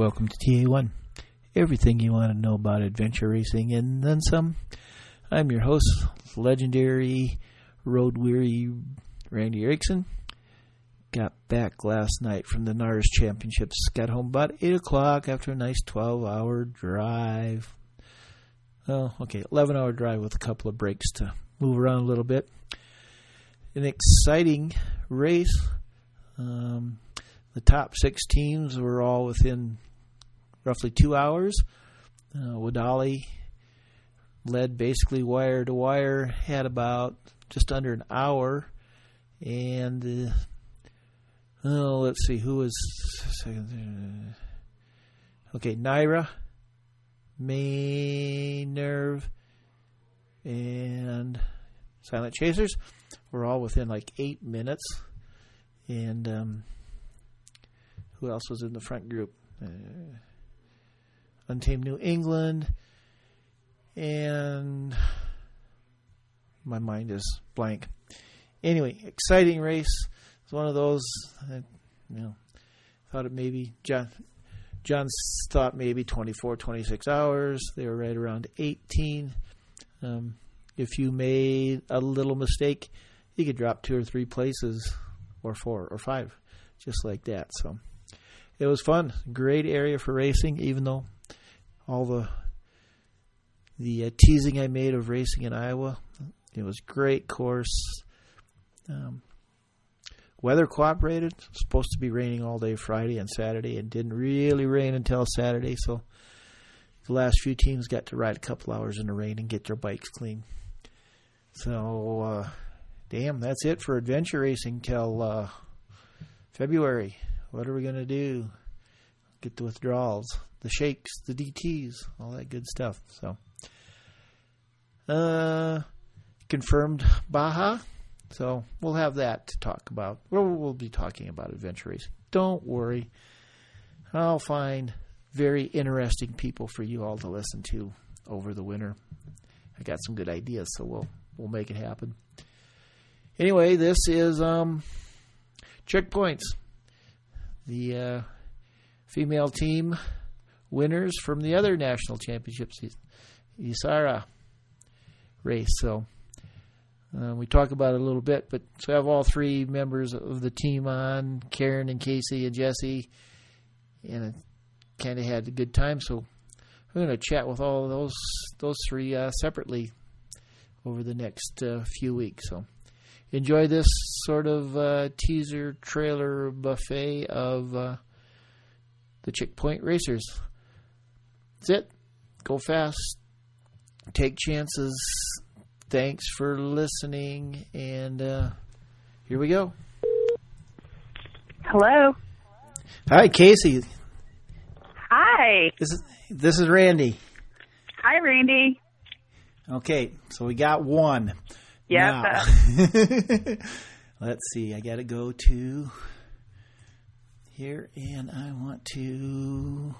Welcome to TA1. Everything you want to know about adventure racing and then some. I'm your host, legendary road weary Randy Erickson. Got back last night from the NARS Championships. Got home about 8 o'clock after a nice 12 hour drive. Oh, okay, 11 hour drive with a couple of breaks to move around a little bit. An exciting race. Um, the top six teams were all within roughly two hours. Uh, Wadali led basically wire to wire, had about just under an hour, and uh, oh, let's see who was second. Okay, Naira, Maynard, and Silent Chasers were all within like eight minutes, and um, who else was in the front group? Uh, Untamed New England, and my mind is blank. Anyway, exciting race. It's one of those, that, you know, thought it maybe John. John thought maybe 24, 26 hours. They were right around 18. Um, if you made a little mistake, you could drop two or three places, or four or five, just like that. So it was fun. Great area for racing, even though all the the uh, teasing I made of racing in Iowa. It was great course. Um, weather cooperated. It supposed to be raining all day Friday and Saturday, and didn't really rain until Saturday. So the last few teams got to ride a couple hours in the rain and get their bikes clean. So, uh, damn, that's it for adventure racing till uh, February. What are we gonna do? Get the withdrawals, the shakes, the DTS, all that good stuff. So, uh, confirmed Baja. So we'll have that to talk about. We'll, we'll be talking about adventure racing. Don't worry. I'll find very interesting people for you all to listen to over the winter. I got some good ideas, so we'll we'll make it happen. Anyway, this is um, checkpoints. The uh, female team winners from the other national championships, USARA race. So uh, we talk about it a little bit, but so I have all three members of the team on Karen and Casey and Jesse, and kind of had a good time. So I'm going to chat with all those those three uh, separately over the next uh, few weeks. So enjoy this sort of uh, teaser trailer buffet of uh, the Chick Point Racers. That's it. Go fast. Take chances. Thanks for listening. And uh, here we go. Hello. Hi, Casey. Hi. This is this is Randy. Hi, Randy. Okay, so we got one. Yeah. Let's see. I got to go to here, and I want to.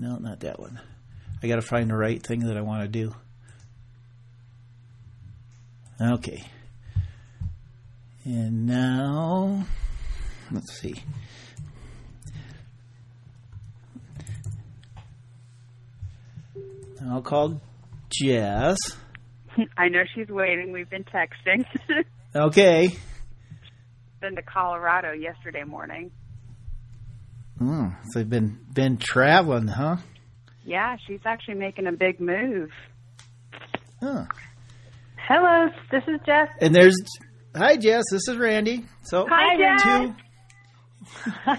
No, not that one. I got to find the right thing that I want to do. Okay. And now, let's see. I'll call Jess. I know she's waiting. We've been texting. Okay. been to Colorado yesterday morning. Oh, so they've been been traveling, huh? Yeah, she's actually making a big move. Huh. Hello, this is Jess. And there's hi Jess, this is Randy. So Hi, Jess. two.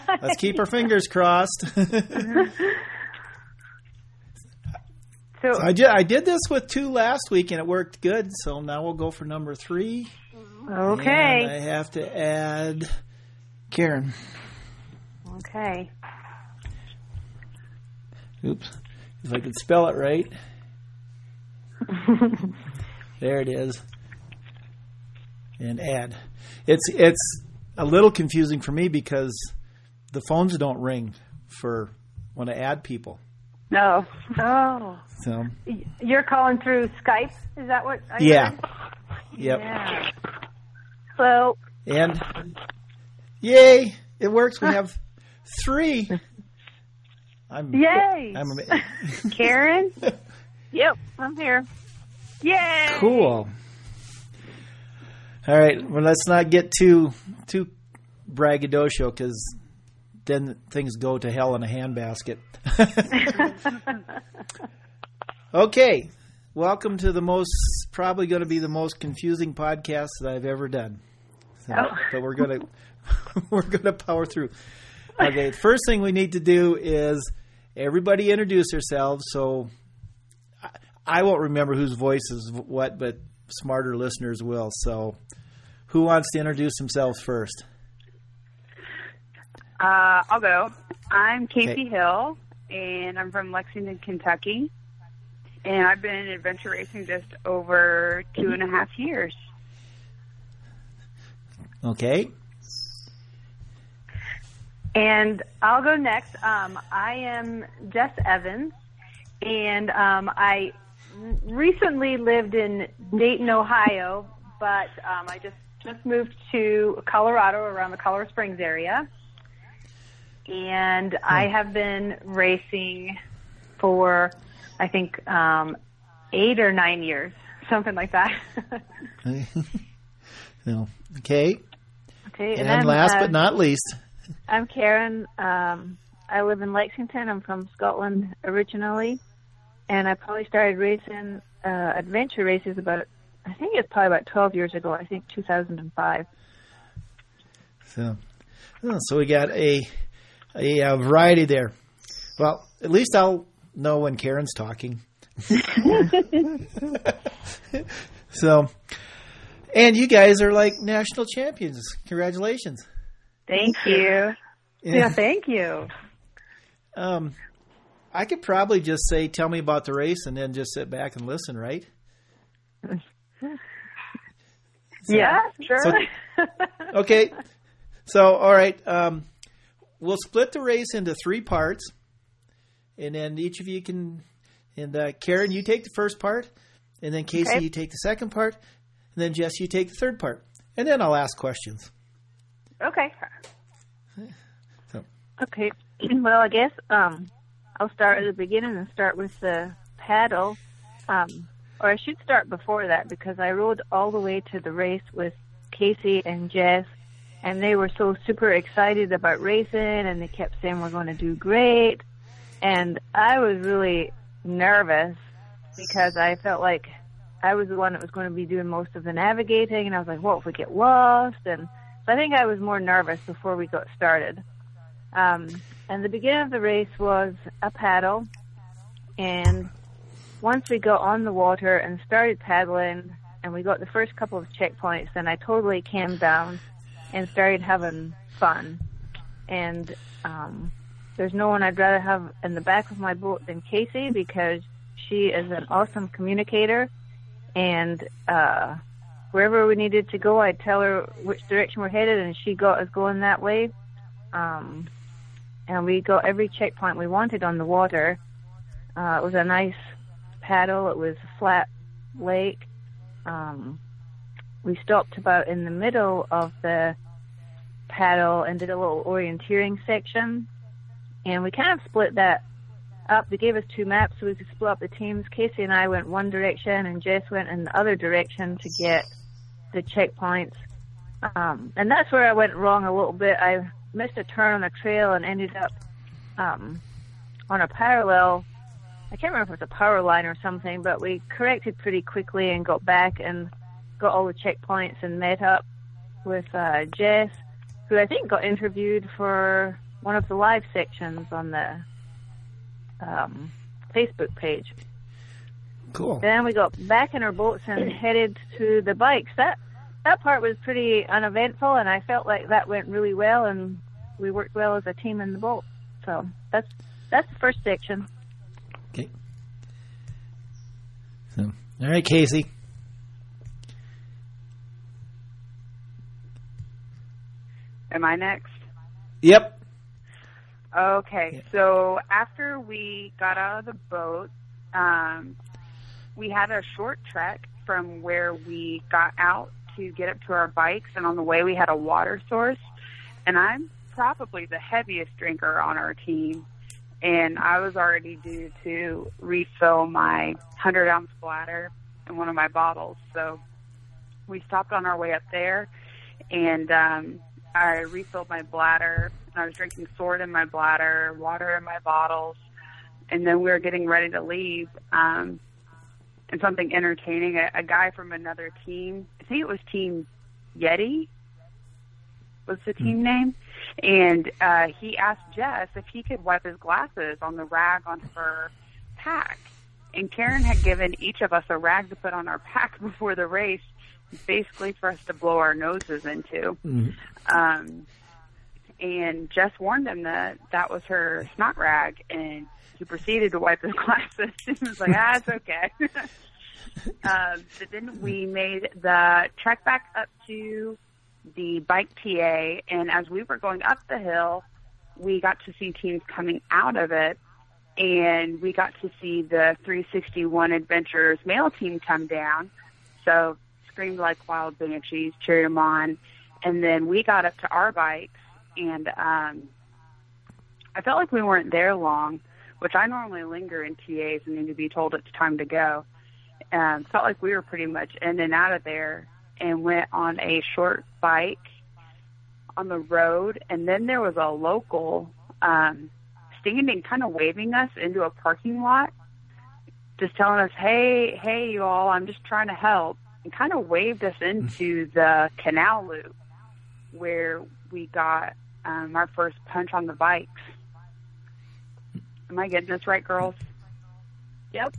Let's keep our fingers crossed. So, I did I did this with two last week and it worked good. So now we'll go for number three. Okay. And I have to add Karen. Okay. Oops. If I could spell it right. there it is. And add. It's it's a little confusing for me because the phones don't ring for when I add people. no. Oh, So you're calling through Skype? Is that what? I yeah. heard? Yep. Yeah. So, And yay, it works. We have Three. I'm Yay! I'm Karen? Yep, I'm here. Yay! cool. All right. Well, let's not get too too braggadocio because then things go to hell in a handbasket. okay. Welcome to the most probably going to be the most confusing podcast that I've ever done. So, Oh. But we're gonna we're gonna power through. Okay. First thing we need to do is everybody introduce yourselves. So I, I won't remember whose voice is what, but smarter listeners will. So who wants to introduce themselves first? Uh, I'll go. I'm Casey Okay. Hill, and I'm from Lexington, Kentucky. And I've been in adventure racing just over two and a half years. Okay. And I'll go next. Um, I am Jess Evans, and um, I recently lived in Dayton, Ohio, but um, I just just moved to Colorado, around the Colorado Springs area, and I have been racing for I think um, eight or nine years, something like that. no. Okay. Okay, And, I'm, last uh, but not least, I'm Karen. Um, I live in Lexington. I'm from Scotland originally, and I probably started racing uh, adventure races about I think it's probably about 12 years ago. I think 2005. so oh, so we got a, a uh variety there. Well, at least I'll know when Karen's talking. so, and you guys are like national champions. Congratulations. Thank you. yeah, thank you. Um, I could probably just say, "Tell me about the race," and then just sit back and listen, right? Yeah, sure. So- Okay. So, all right. Um, we'll split the race into three parts, and then each of you can. And uh, Karen, you take the first part, and then Casey, Okay. you take the second part, and then Jess, you take the third part, and then I'll ask questions. Okay. Okay. well, I guess um, I'll start at the beginning and start with the paddle. Um, or I should start before that because I rode all the way to the race with Casey and Jess, and they were so super excited about racing, and they kept saying we're going to do great, and I was really nervous because I felt like I was the one that was going to be doing most of the navigating, and I was like, what if we get lost? And so I think I was more nervous before we got started. Um, and the beginning of the race was a paddle, and once we got on the water and started paddling, and we got the first couple of checkpoints, then I totally came down and started having fun. And um, there's no one I'd rather have in the back of my boat than Casey because she is an awesome communicator, and uh, wherever we needed to go, I'd tell her which direction we're headed, and she got us going that way. Um, and we got every checkpoint we wanted on the water. Uh, it was a nice paddle. It was a flat lake. Um, we stopped about in the middle of the paddle and did a little orienteering section. And we kind of split that up. They gave us two maps so we could split up the teams. Casey and I went one direction and Jess went in the other direction to get the checkpoints. Um, and that's where I went wrong a little bit. I missed a turn on the trail and ended up um, on a parallel. I can't remember if it was a power line or something, but we corrected pretty quickly and got back and got all the checkpoints and met up with uh, Jess, who I think got interviewed for one of the live sections on the um, Facebook page. Cool. Then we got back in our boats and headed to the bikes. That that part was pretty uneventful, and I felt like that went really well, and we worked well as a team in the boat. So that's that's the first section. Okay. So, all right, Casey. Am I next? Yep. Okay, so after we got out of the boat, um, we had a short trek from where we got out to get up to our bikes, and on the way we had a water source. And I'm probably the heaviest drinker on our team, and I was already due to refill my 100 ounce bladder in one of my bottles. So we stopped on our way up there, and um, I refilled my bladder. And I was drinking sword in my bladder, water in my bottles, and then we were getting ready to leave. Um, and something entertaining, a, a guy from another team, I think it was Team Yeti, was the team mm. name, and uh, he asked Jess if he could wipe his glasses on the rag on her pack. And Karen had given each of us a rag to put on our pack before the race, basically for us to blow our noses into. Mm. Um, and Jess warned him that that was her snot rag, and he proceeded to wipe his glasses. he was like, ah, it's okay. um, but then we made the trek back up to the bike TA, and as we were going up the hill, we got to see teams coming out of it, and we got to see the 361 Adventures male team come down. So screamed like wild banshees, cheered them on, and then we got up to our bikes, and um, I felt like we weren't there long, which I normally linger in TAs and need to be told it's time to go. Um, felt like we were pretty much in and out of there, and went on a short bike on the road, and then there was a local um, standing, kind of waving us into a parking lot, just telling us, "Hey, hey, you all, I'm just trying to help." and kind of waved us into the canal loop where we got um, our first punch on the bikes. Am I getting this right, girls? Yep.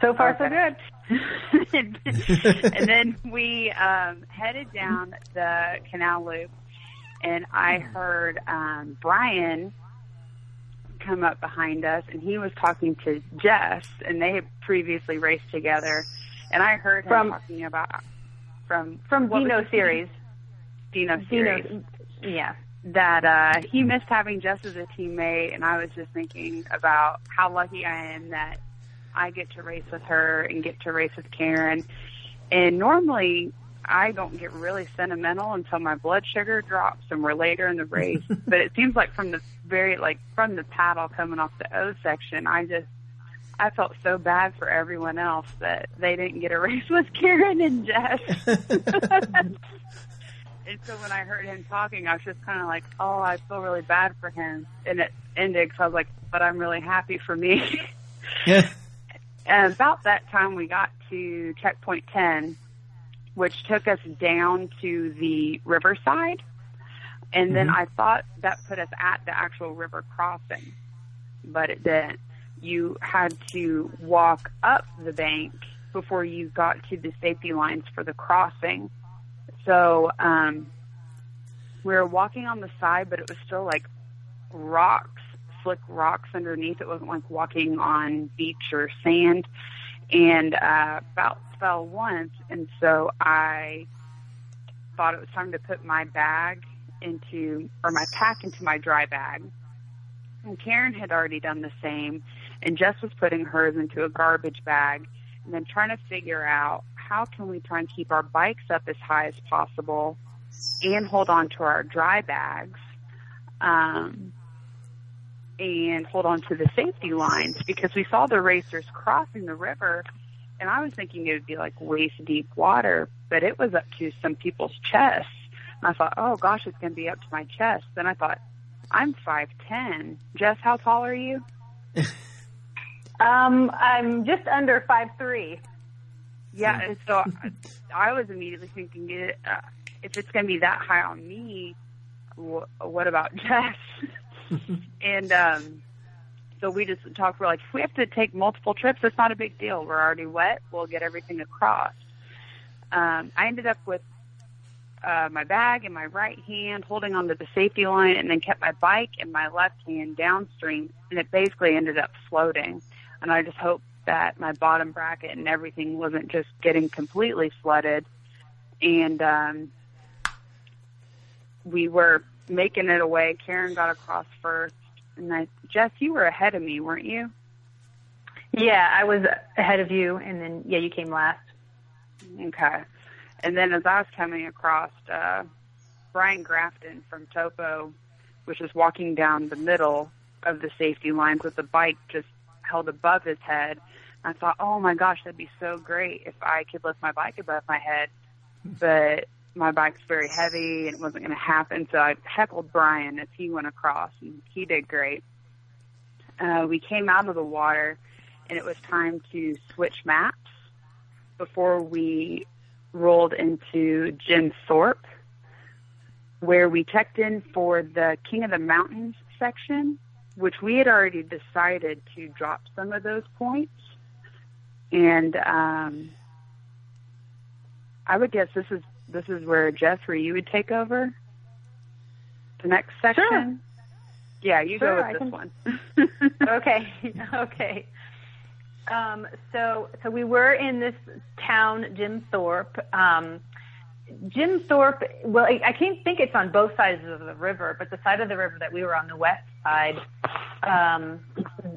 So far, okay. so good. and then we um, headed down the canal loop, and I heard um, Brian come up behind us, and he was talking to Jess, and they had previously raced together and I heard him from, talking about from from Dino series. Dino series. Dino, yeah. That uh, he missed having Jess as a teammate, and I was just thinking about how lucky I am that I get to race with her and get to race with Karen. And normally, I don't get really sentimental until my blood sugar drops and we're later in the race. but it seems like from the very like from the paddle coming off the O section, I just I felt so bad for everyone else that they didn't get a race with Karen and Jess. and so when I heard him talking, I was just kind of like, oh, I feel really bad for him. And it ended because I was like, but I'm really happy for me. yeah. And about that time, we got to checkpoint 10, which took us down to the riverside. And mm-hmm. then I thought that put us at the actual river crossing, but it didn't you had to walk up the bank before you got to the safety lines for the crossing. So um, we were walking on the side, but it was still like rocks, slick rocks underneath. It wasn't like walking on beach or sand. And uh, about fell once, and so I thought it was time to put my bag into, or my pack into my dry bag. And Karen had already done the same and Jess was putting hers into a garbage bag and then trying to figure out how can we try and keep our bikes up as high as possible and hold on to our dry bags um, and hold on to the safety lines because we saw the racers crossing the river and I was thinking it would be like waist deep water, but it was up to some people's chests. And I thought, oh gosh, it's going to be up to my chest. Then I thought, I'm 5'10. Jess, how tall are you? Um, I'm just under five three. Yeah, and so I was immediately thinking, uh, if it's going to be that high on me, wh- what about Jess? and um, so we just talked. We're like, if we have to take multiple trips, it's not a big deal. We're already wet. We'll get everything across. Um, I ended up with uh, my bag in my right hand, holding onto the safety line, and then kept my bike in my left hand downstream, and it basically ended up floating and I just hope that my bottom bracket and everything wasn't just getting completely flooded. And um, we were making it away. Karen got across first, and I, Jess, you were ahead of me, weren't you? Yeah, I was ahead of you, and then yeah, you came last. Okay, and then as I was coming across, uh, Brian Grafton from Topo was just walking down the middle of the safety lines with the bike just held above his head. I thought, oh my gosh, that'd be so great if I could lift my bike above my head. But my bike's very heavy and it wasn't going to happen. So I heckled Brian as he went across, and he did great. Uh, we came out of the water, and it was time to switch maps before we rolled into Jim Thorpe, where we checked in for the King of the Mountains section, which we had already decided to drop some of those points. And um, I would guess this is this is where Jeffrey you would take over the next section. Sure. Yeah, you Sure, go I with this can- one. okay, okay. Um, so, so we were in this town, Jim Thorpe. Um, Jim Thorpe. Well, I, I can't think it's on both sides of the river, but the side of the river that we were on, the west side, um,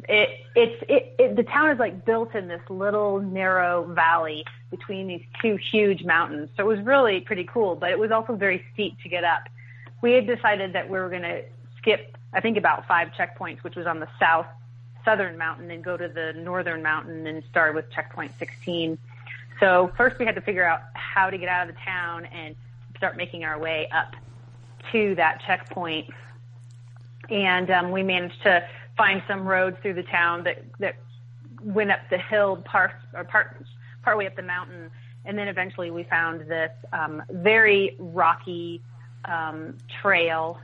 it, it's it, it. The town is like built in this little narrow valley between these two huge mountains. So it was really pretty cool, but it was also very steep to get up. We had decided that we were going to skip, I think, about five checkpoints, which was on the south southern mountain, and go to the northern mountain and start with checkpoint 16. So first we had to figure out how to get out of the town and start making our way up to that checkpoint. And um, we managed to find some roads through the town that that went up the hill part or part part way up the mountain, and then eventually we found this um, very rocky um, trail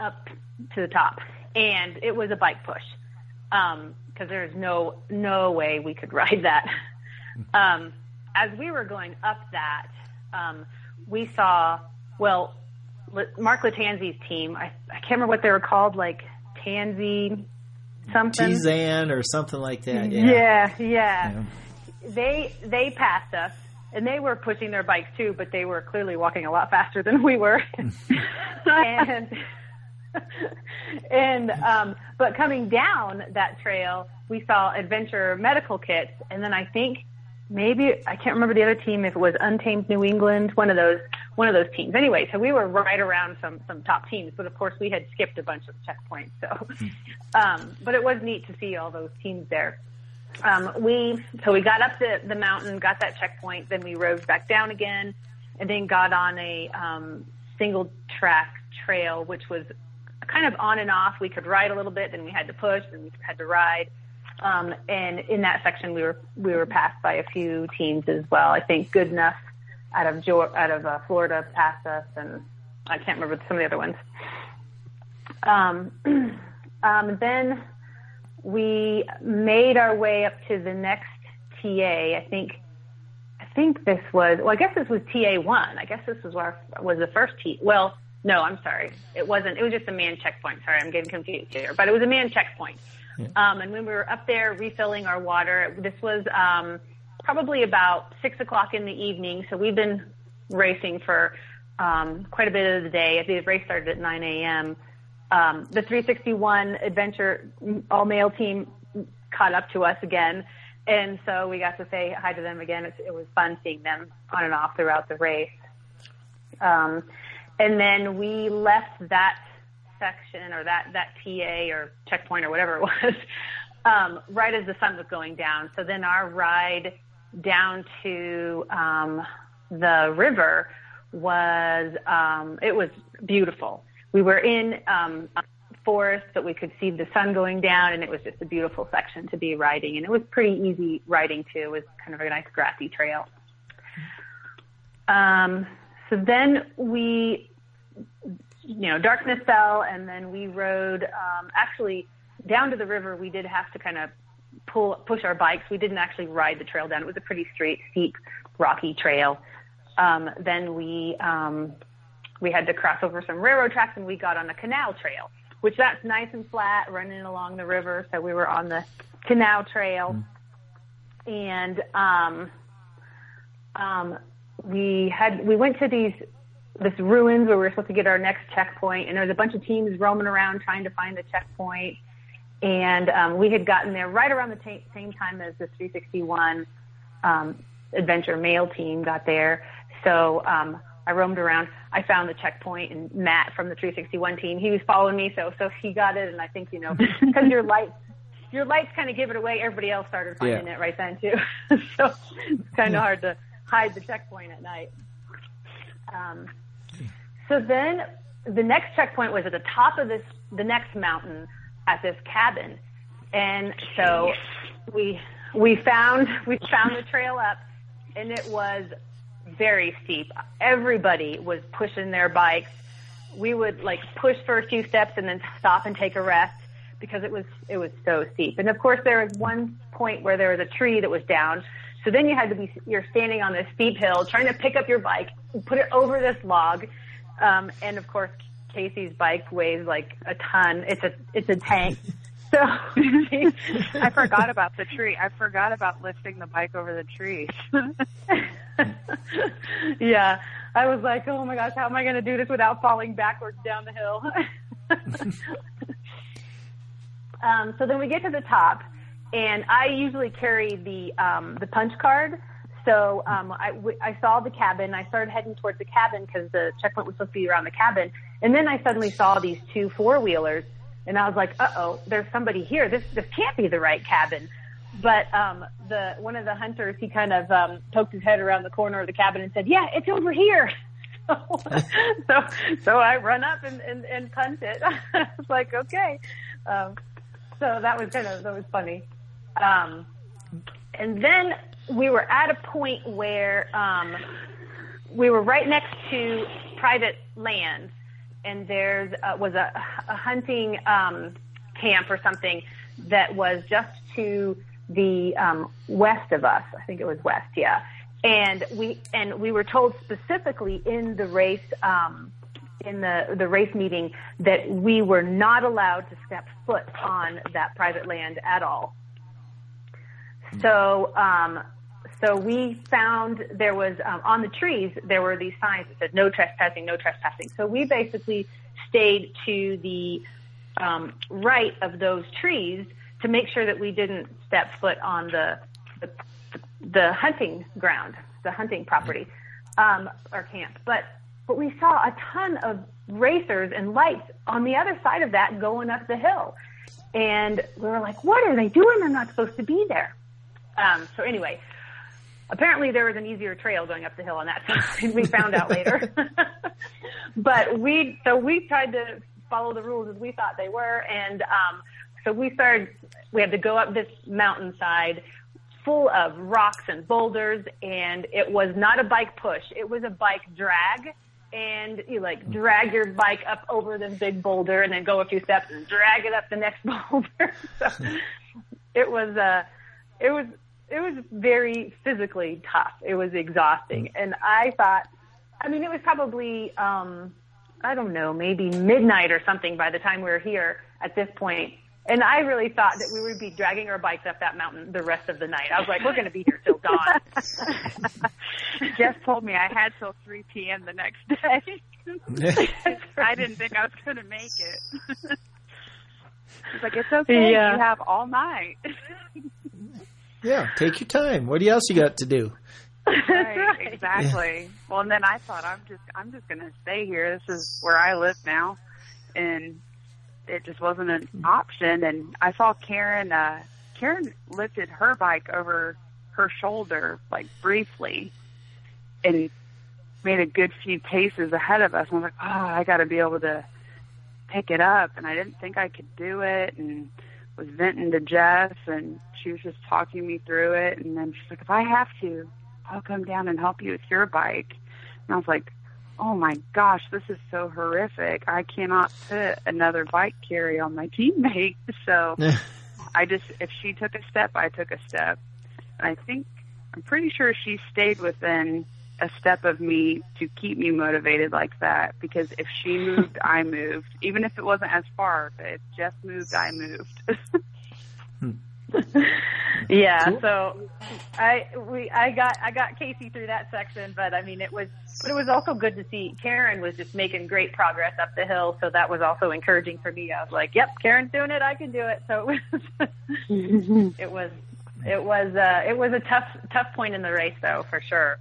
up to the top, and it was a bike push because there's no no way we could ride that. Um, as we were going up that, um, we saw well, Mark Lattanzi's team. I, I can't remember what they were called, like Tansy something. Tizan or something like that. Yeah. Yeah, yeah. Yeah. They they passed us, and they were pushing their bikes too, but they were clearly walking a lot faster than we were. and and um, but coming down that trail, we saw Adventure Medical Kits, and then I think maybe I can't remember the other team if it was Untamed New England, one of those one of those teams. Anyway, so we were right around some some top teams, but of course we had skipped a bunch of checkpoints. So, um, but it was neat to see all those teams there. Um, we so we got up the the mountain, got that checkpoint, then we rode back down again, and then got on a um, single track trail, which was kind of on and off. We could ride a little bit, then we had to push, then we had to ride. Um, and in that section, we were we were passed by a few teams as well. I think Good Enough out of out of uh, Florida passed us, and I can't remember some of the other ones. Um, um, then we made our way up to the next TA. I think I think this was well. I guess this was TA one. I guess this was our was the first T. Well, no, I'm sorry. It wasn't. It was just a man checkpoint. Sorry, I'm getting confused here. But it was a man checkpoint. Um, and when we were up there refilling our water, this was um, probably about six o'clock in the evening. So we've been racing for um, quite a bit of the day. The race started at 9 a.m. Um, the 361 Adventure all male team caught up to us again. And so we got to say hi to them again. It, it was fun seeing them on and off throughout the race. Um, and then we left that section or that, that TA or checkpoint or whatever it was, um, right as the sun was going down. So then our ride down to, um, the river was, um, it was beautiful. We were in, um, a forest, but we could see the sun going down and it was just a beautiful section to be riding. And it was pretty easy riding too. It was kind of a nice grassy trail. Um, so then we, you know, darkness fell, and then we rode. Um, actually, down to the river, we did have to kind of pull push our bikes. We didn't actually ride the trail down. It was a pretty straight, steep, rocky trail. Um, then we um, we had to cross over some railroad tracks, and we got on a canal trail, which that's nice and flat, running along the river. So we were on the canal trail, and um, um, we had we went to these this ruins where we were supposed to get our next checkpoint, and there was a bunch of teams roaming around trying to find the checkpoint. And um, we had gotten there right around the ta same time as the 361 um, adventure mail team got there. So um, I roamed around. I found the checkpoint, and Matt from the 361 team, he was following me, so so he got it, and I think you know because your lights your lights kind of give it away. Everybody else started finding Yeah. it right then too, so it's kind of hard to hide the checkpoint at night. Um, so then the next checkpoint was at the top of this the next mountain at this cabin, and so we we found we found the trail up, and it was very steep. Everybody was pushing their bikes. We would like push for a few steps and then stop and take a rest because it was it was so steep. And of course, there was one point where there was a tree that was down. So then you had to be you're standing on this steep hill trying to pick up your bike, put it over this log, um, and of course Casey's bike weighs like a ton. It's a it's a tank. So I forgot about the tree. I forgot about lifting the bike over the tree. yeah, I was like, oh my gosh, how am I going to do this without falling backwards down the hill? um, so then we get to the top, and I usually carry the um, the punch card. So um, I, w- I saw the cabin. I started heading towards the cabin because the checkpoint was supposed to be around the cabin. And then I suddenly saw these two four wheelers, and I was like, "Uh oh, there's somebody here. This this can't be the right cabin." But um, the one of the hunters, he kind of um, poked his head around the corner of the cabin and said, "Yeah, it's over here." So, so, I run up and and, and punch it. I was like, "Okay." Um, so that was kind of that was funny. Um, and then we were at a point where um, we were right next to private land, and there's uh, was a, a hunting um, camp or something that was just to the um, west of us. I think it was west, yeah. And we and we were told specifically in the race um, in the the race meeting that we were not allowed to step foot on that private land at all. So um, so we found there was um, on the trees there were these signs that said no trespassing, no trespassing. So we basically stayed to the um, right of those trees to make sure that we didn't step foot on the the, the hunting ground, the hunting property um, or camp. But but we saw a ton of racers and lights on the other side of that going up the hill, and we were like, "What are they doing? They're not supposed to be there." Um, so anyway, apparently there was an easier trail going up the hill on that side. we found out later. but we so we tried to follow the rules as we thought they were, and um, so we started. We had to go up this mountainside full of rocks and boulders, and it was not a bike push; it was a bike drag. And you like drag your bike up over this big boulder, and then go a few steps and drag it up the next boulder. so it was uh, it was it was very physically tough. It was exhausting. And I thought, I mean, it was probably, um, I don't know, maybe midnight or something by the time we were here at this point. And I really thought that we would be dragging our bikes up that mountain the rest of the night. I was like, we're going to be here till dawn. Jess told me I had till 3 p.m. the next day. I didn't think I was going to make it. He's like, it's okay. Yeah. You have all night. Yeah, take your time. What else you got to do? right, exactly. Well, and then I thought I'm just I'm just going to stay here. This is where I live now, and it just wasn't an option. And I saw Karen. Uh, Karen lifted her bike over her shoulder, like briefly, and made a good few paces ahead of us. And I was like, oh, I got to be able to pick it up. And I didn't think I could do it, and was venting to Jess, and she was just talking me through it. And then she's like, if I have to, I'll come down and help you with your bike. And I was like, oh my gosh, this is so horrific. I cannot put another bike carry on my teammate. So I just, if she took a step, I took a step. And I think, I'm pretty sure she stayed within a step of me to keep me motivated like that because if she moved, I moved. Even if it wasn't as far, but if Jess moved, I moved. yeah. Cool. So I we I got I got Casey through that section, but I mean it was but it was also good to see Karen was just making great progress up the hill, so that was also encouraging for me. I was like, "Yep, Karen's doing it. I can do it." So it was it was it was uh, it was a tough tough point in the race though for sure.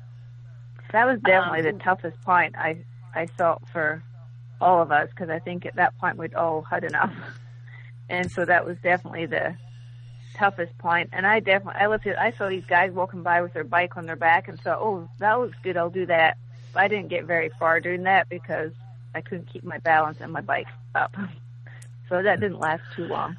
That was definitely Um, the toughest point I I felt for all of us because I think at that point we'd all had enough, and so that was definitely the toughest point. And I definitely I looked at I saw these guys walking by with their bike on their back and thought, oh, that looks good, I'll do that. But I didn't get very far doing that because I couldn't keep my balance and my bike up, so that didn't last too long.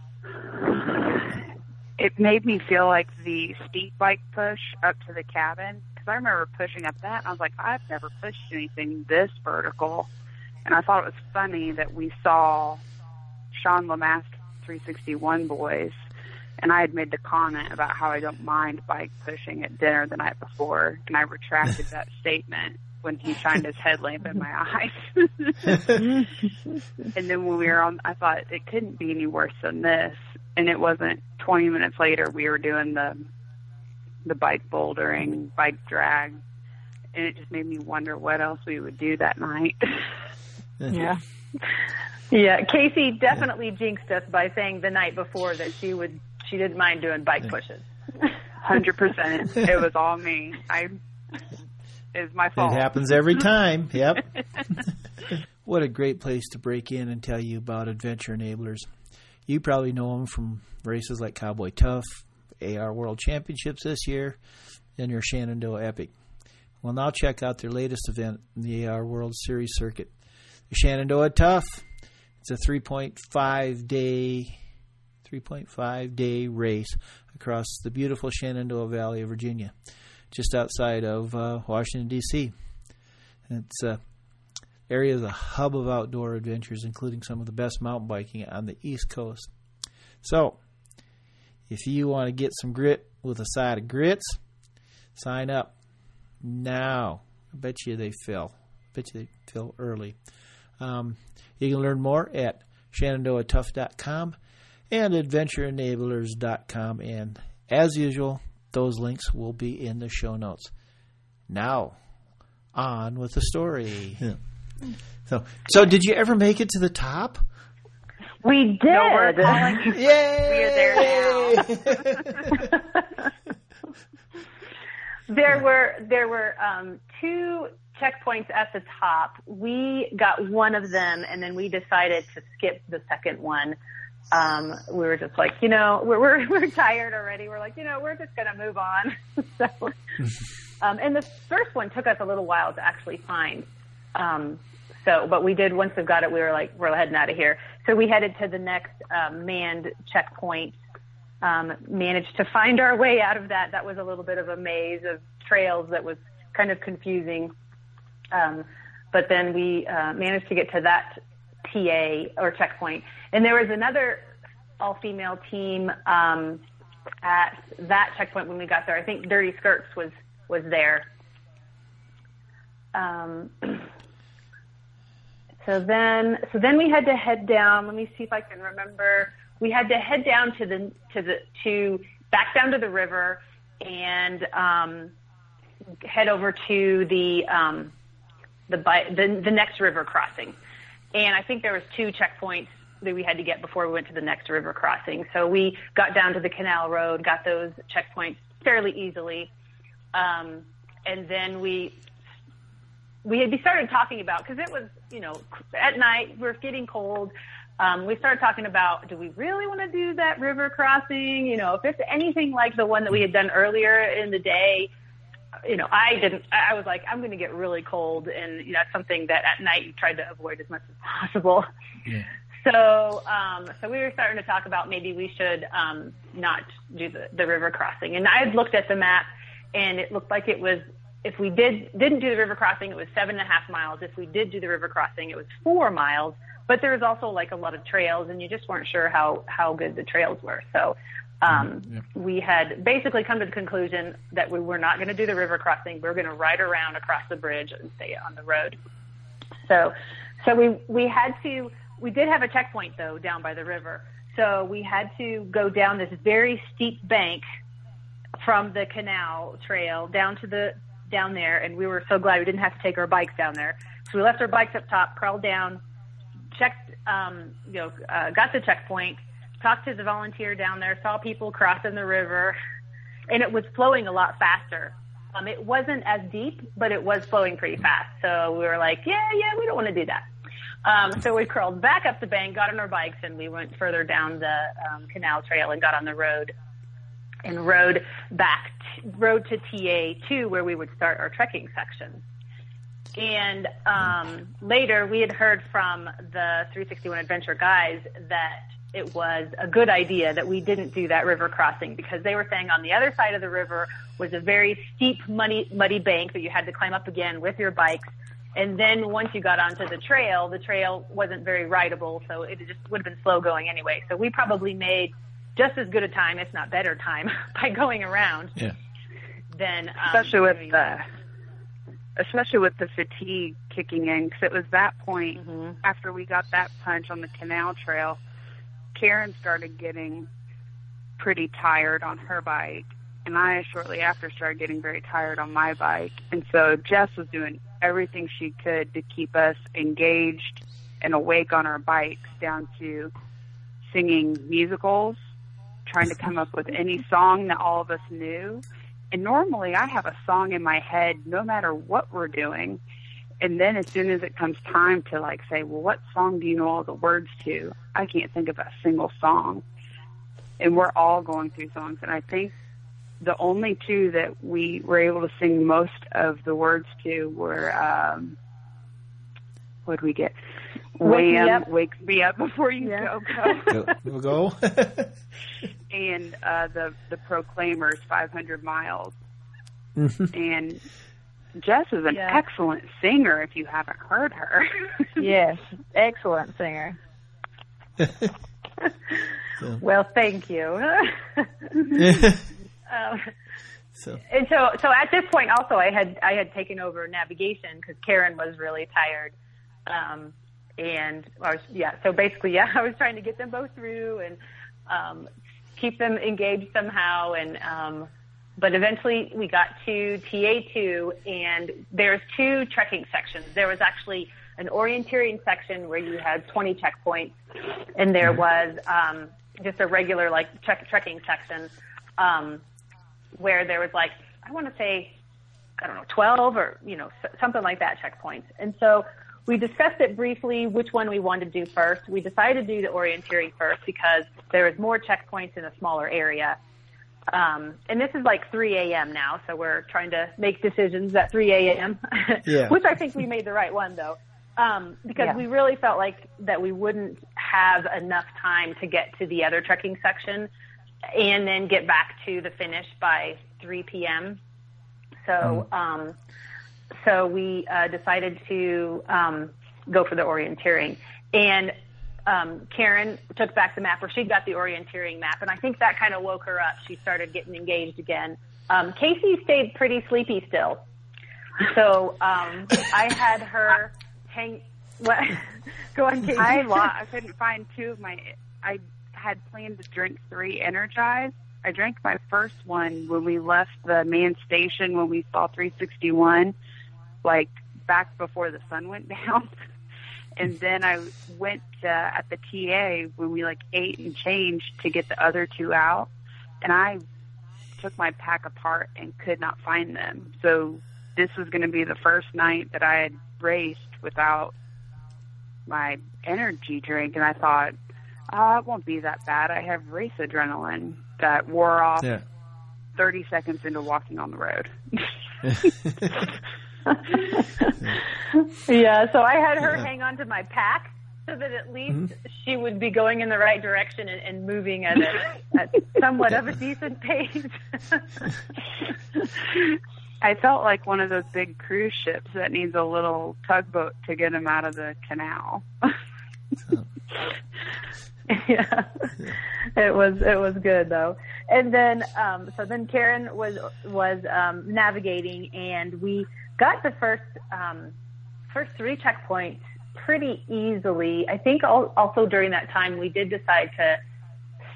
It made me feel like the steep bike push up to the cabin because I remember pushing up that and I was like, I've never pushed anything this vertical. And I thought it was funny that we saw Sean Lamask 361 boys and I had made the comment about how I don't mind bike pushing at dinner the night before and I retracted that statement when he shined his headlamp in my eyes. and then when we were on, I thought it couldn't be any worse than this. And it wasn't 20 minutes later, we were doing the, the bike bouldering, bike drag. And it just made me wonder what else we would do that night. Yeah. Yeah, Casey definitely jinxed us by saying the night before that she would she didn't mind doing bike pushes. Hundred percent. It was all me. I it was my fault. It happens every time. Yep. What a great place to break in and tell you about Adventure Enablers. You probably know them from races like Cowboy Tough, AR World Championships this year, in your Shenandoah Epic. Well, now check out their latest event in the AR World Series circuit, the Shenandoah Tough. It's a 3.5 day, 3.5 day race across the beautiful Shenandoah Valley of Virginia, just outside of uh, Washington D.C. It's a area is a hub of outdoor adventures, including some of the best mountain biking on the East Coast. So, if you want to get some grit with a side of grits, sign up now. I bet you they fill. I bet you they fill early. Um, you can learn more at shenandoahtough.com and adventureenablers.com. And as usual, those links will be in the show notes. Now, on with the story. So So, did you ever make it to the top? We did. No, we're calling you. Yay! We are there now. there were there were um, two checkpoints at the top. We got one of them, and then we decided to skip the second one. Um, we were just like, you know, we're we're, we're tired already. We're like, you know, we're just gonna move on. so, um, and the first one took us a little while to actually find. Um, so, but we did once we got it, we were like, we're heading out of here. So we headed to the next um, manned checkpoint um, managed to find our way out of that. That was a little bit of a maze of trails that was kind of confusing. Um, but then we uh, managed to get to that TA or checkpoint. And there was another all female team um, at that checkpoint when we got there. I think Dirty Skirts was, was there. Um, so then, so then we had to head down. Let me see if I can remember. We had to head down to the to the to back down to the river and um, head over to the um, the, the the next river crossing. And I think there was two checkpoints that we had to get before we went to the next river crossing. So we got down to the canal road, got those checkpoints fairly easily, um, and then we we had we started talking about because it was you know at night we're getting cold. Um, we started talking about do we really want to do that river crossing? You know, if it's anything like the one that we had done earlier in the day, you know, I didn't. I was like, I'm going to get really cold, and you know, that's something that at night you tried to avoid as much as possible. Yeah. So, um, so we were starting to talk about maybe we should um, not do the, the river crossing. And I had looked at the map, and it looked like it was if we did didn't do the river crossing, it was seven and a half miles. If we did do the river crossing, it was four miles. But there was also like a lot of trails, and you just weren't sure how how good the trails were. So. Um, we had basically come to the conclusion that we were not going to do the river crossing. We were going to ride around across the bridge and stay on the road. So, so we, we had to, we did have a checkpoint though down by the river. So we had to go down this very steep bank from the canal trail down to the, down there. And we were so glad we didn't have to take our bikes down there. So we left our bikes up top, crawled down, checked, um, you know, uh, got the checkpoint, talked to the volunteer down there, saw people crossing the river, and it was flowing a lot faster Um, it wasn't as deep, but it was flowing pretty fast. So we were like, yeah, yeah, we don't want to do that. Um, so we crawled back up the bank, got on our bikes, and we went further down the um, canal trail and got on the road and rode back, t- rode to TA2 where we would start our trekking section. And um, later, we had heard from the 361 Adventure guys that it was a good idea that we didn't do that river crossing because they were saying on the other side of the river was a very steep, muddy, muddy bank that you had to climb up again with your bikes. And then once you got onto the trail, the trail wasn't very rideable, so it just would have been slow going anyway. So we probably made just as good a time, if not better time, by going around. Yeah. Than um, especially with doing- the especially with the fatigue kicking in because it was that point Mhm. after we got that punch on the canal trail karen started getting pretty tired on her bike and i shortly after started getting very tired on my bike and so jess was doing everything she could to keep us engaged and awake on our bikes down to singing musicals trying to come up with any song that all of us knew and normally I have a song in my head no matter what we're doing. And then as soon as it comes time to like say, well, what song do you know all the words to? I can't think of a single song. And we're all going through songs. And I think the only two that we were able to sing most of the words to were, um, what did we get? Wake Me Up. Wake Me Up Before You Yeah. Go Go. Go. And uh, the the Proclaimers 500 miles. and Jess is an Yeah. excellent singer. If you haven't heard her, Yes, excellent singer. Well, thank you. um, so and so, so at this point, also, I had I had taken over navigation because Karen was really tired, um, and was yeah. So basically, yeah, I was trying to get them both through and um, keep them engaged somehow, and um, but eventually we got to TA2, and there's two trekking sections. There was actually an orienteering section where you had 20 checkpoints, and there was um, just a regular like trek- trekking section. Um, where there was like I want to say I don't know 12 or you know something like that checkpoints. And so we discussed it briefly which one we wanted to do first. We decided to do the orienteering first because there was more checkpoints in a smaller area. Um, and this is like 3 a.m. now, so we're trying to make decisions at 3 a.m. Yeah. which I think we made the right one though. Um, because Yeah. we really felt like that we wouldn't have enough time to get to the other trekking section and then get back to the finish by 3 p.m. So, um, so we uh, decided to um, go for the orienteering, and um, Karen took back the map, or she'd got the orienteering map, and I think that kind of woke her up. She started getting engaged again. Um, Casey stayed pretty sleepy still, so um, I had her hang. What? Go on, Casey. I lost. I couldn't find two of my. I had planned to drink three Energize. I drank my first one when we left the main station when we saw 361, like back before the sun went down. And then I went uh, at the TA when we like ate and changed to get the other two out. And I took my pack apart and could not find them. So this was going to be the first night that I had raced without my energy drink. And I thought, uh, it won't be that bad. I have race adrenaline that wore off yeah. 30 seconds into walking on the road. yeah, so I had her hang on to my pack so that at least she would be going in the right direction and, and moving at, a, at somewhat of a decent pace. I felt like one of those big cruise ships that needs a little tugboat to get him out of the canal. yeah. It was it was good though. And then um so then Karen was was um navigating and we got the first um first three checkpoints pretty easily. I think also during that time we did decide to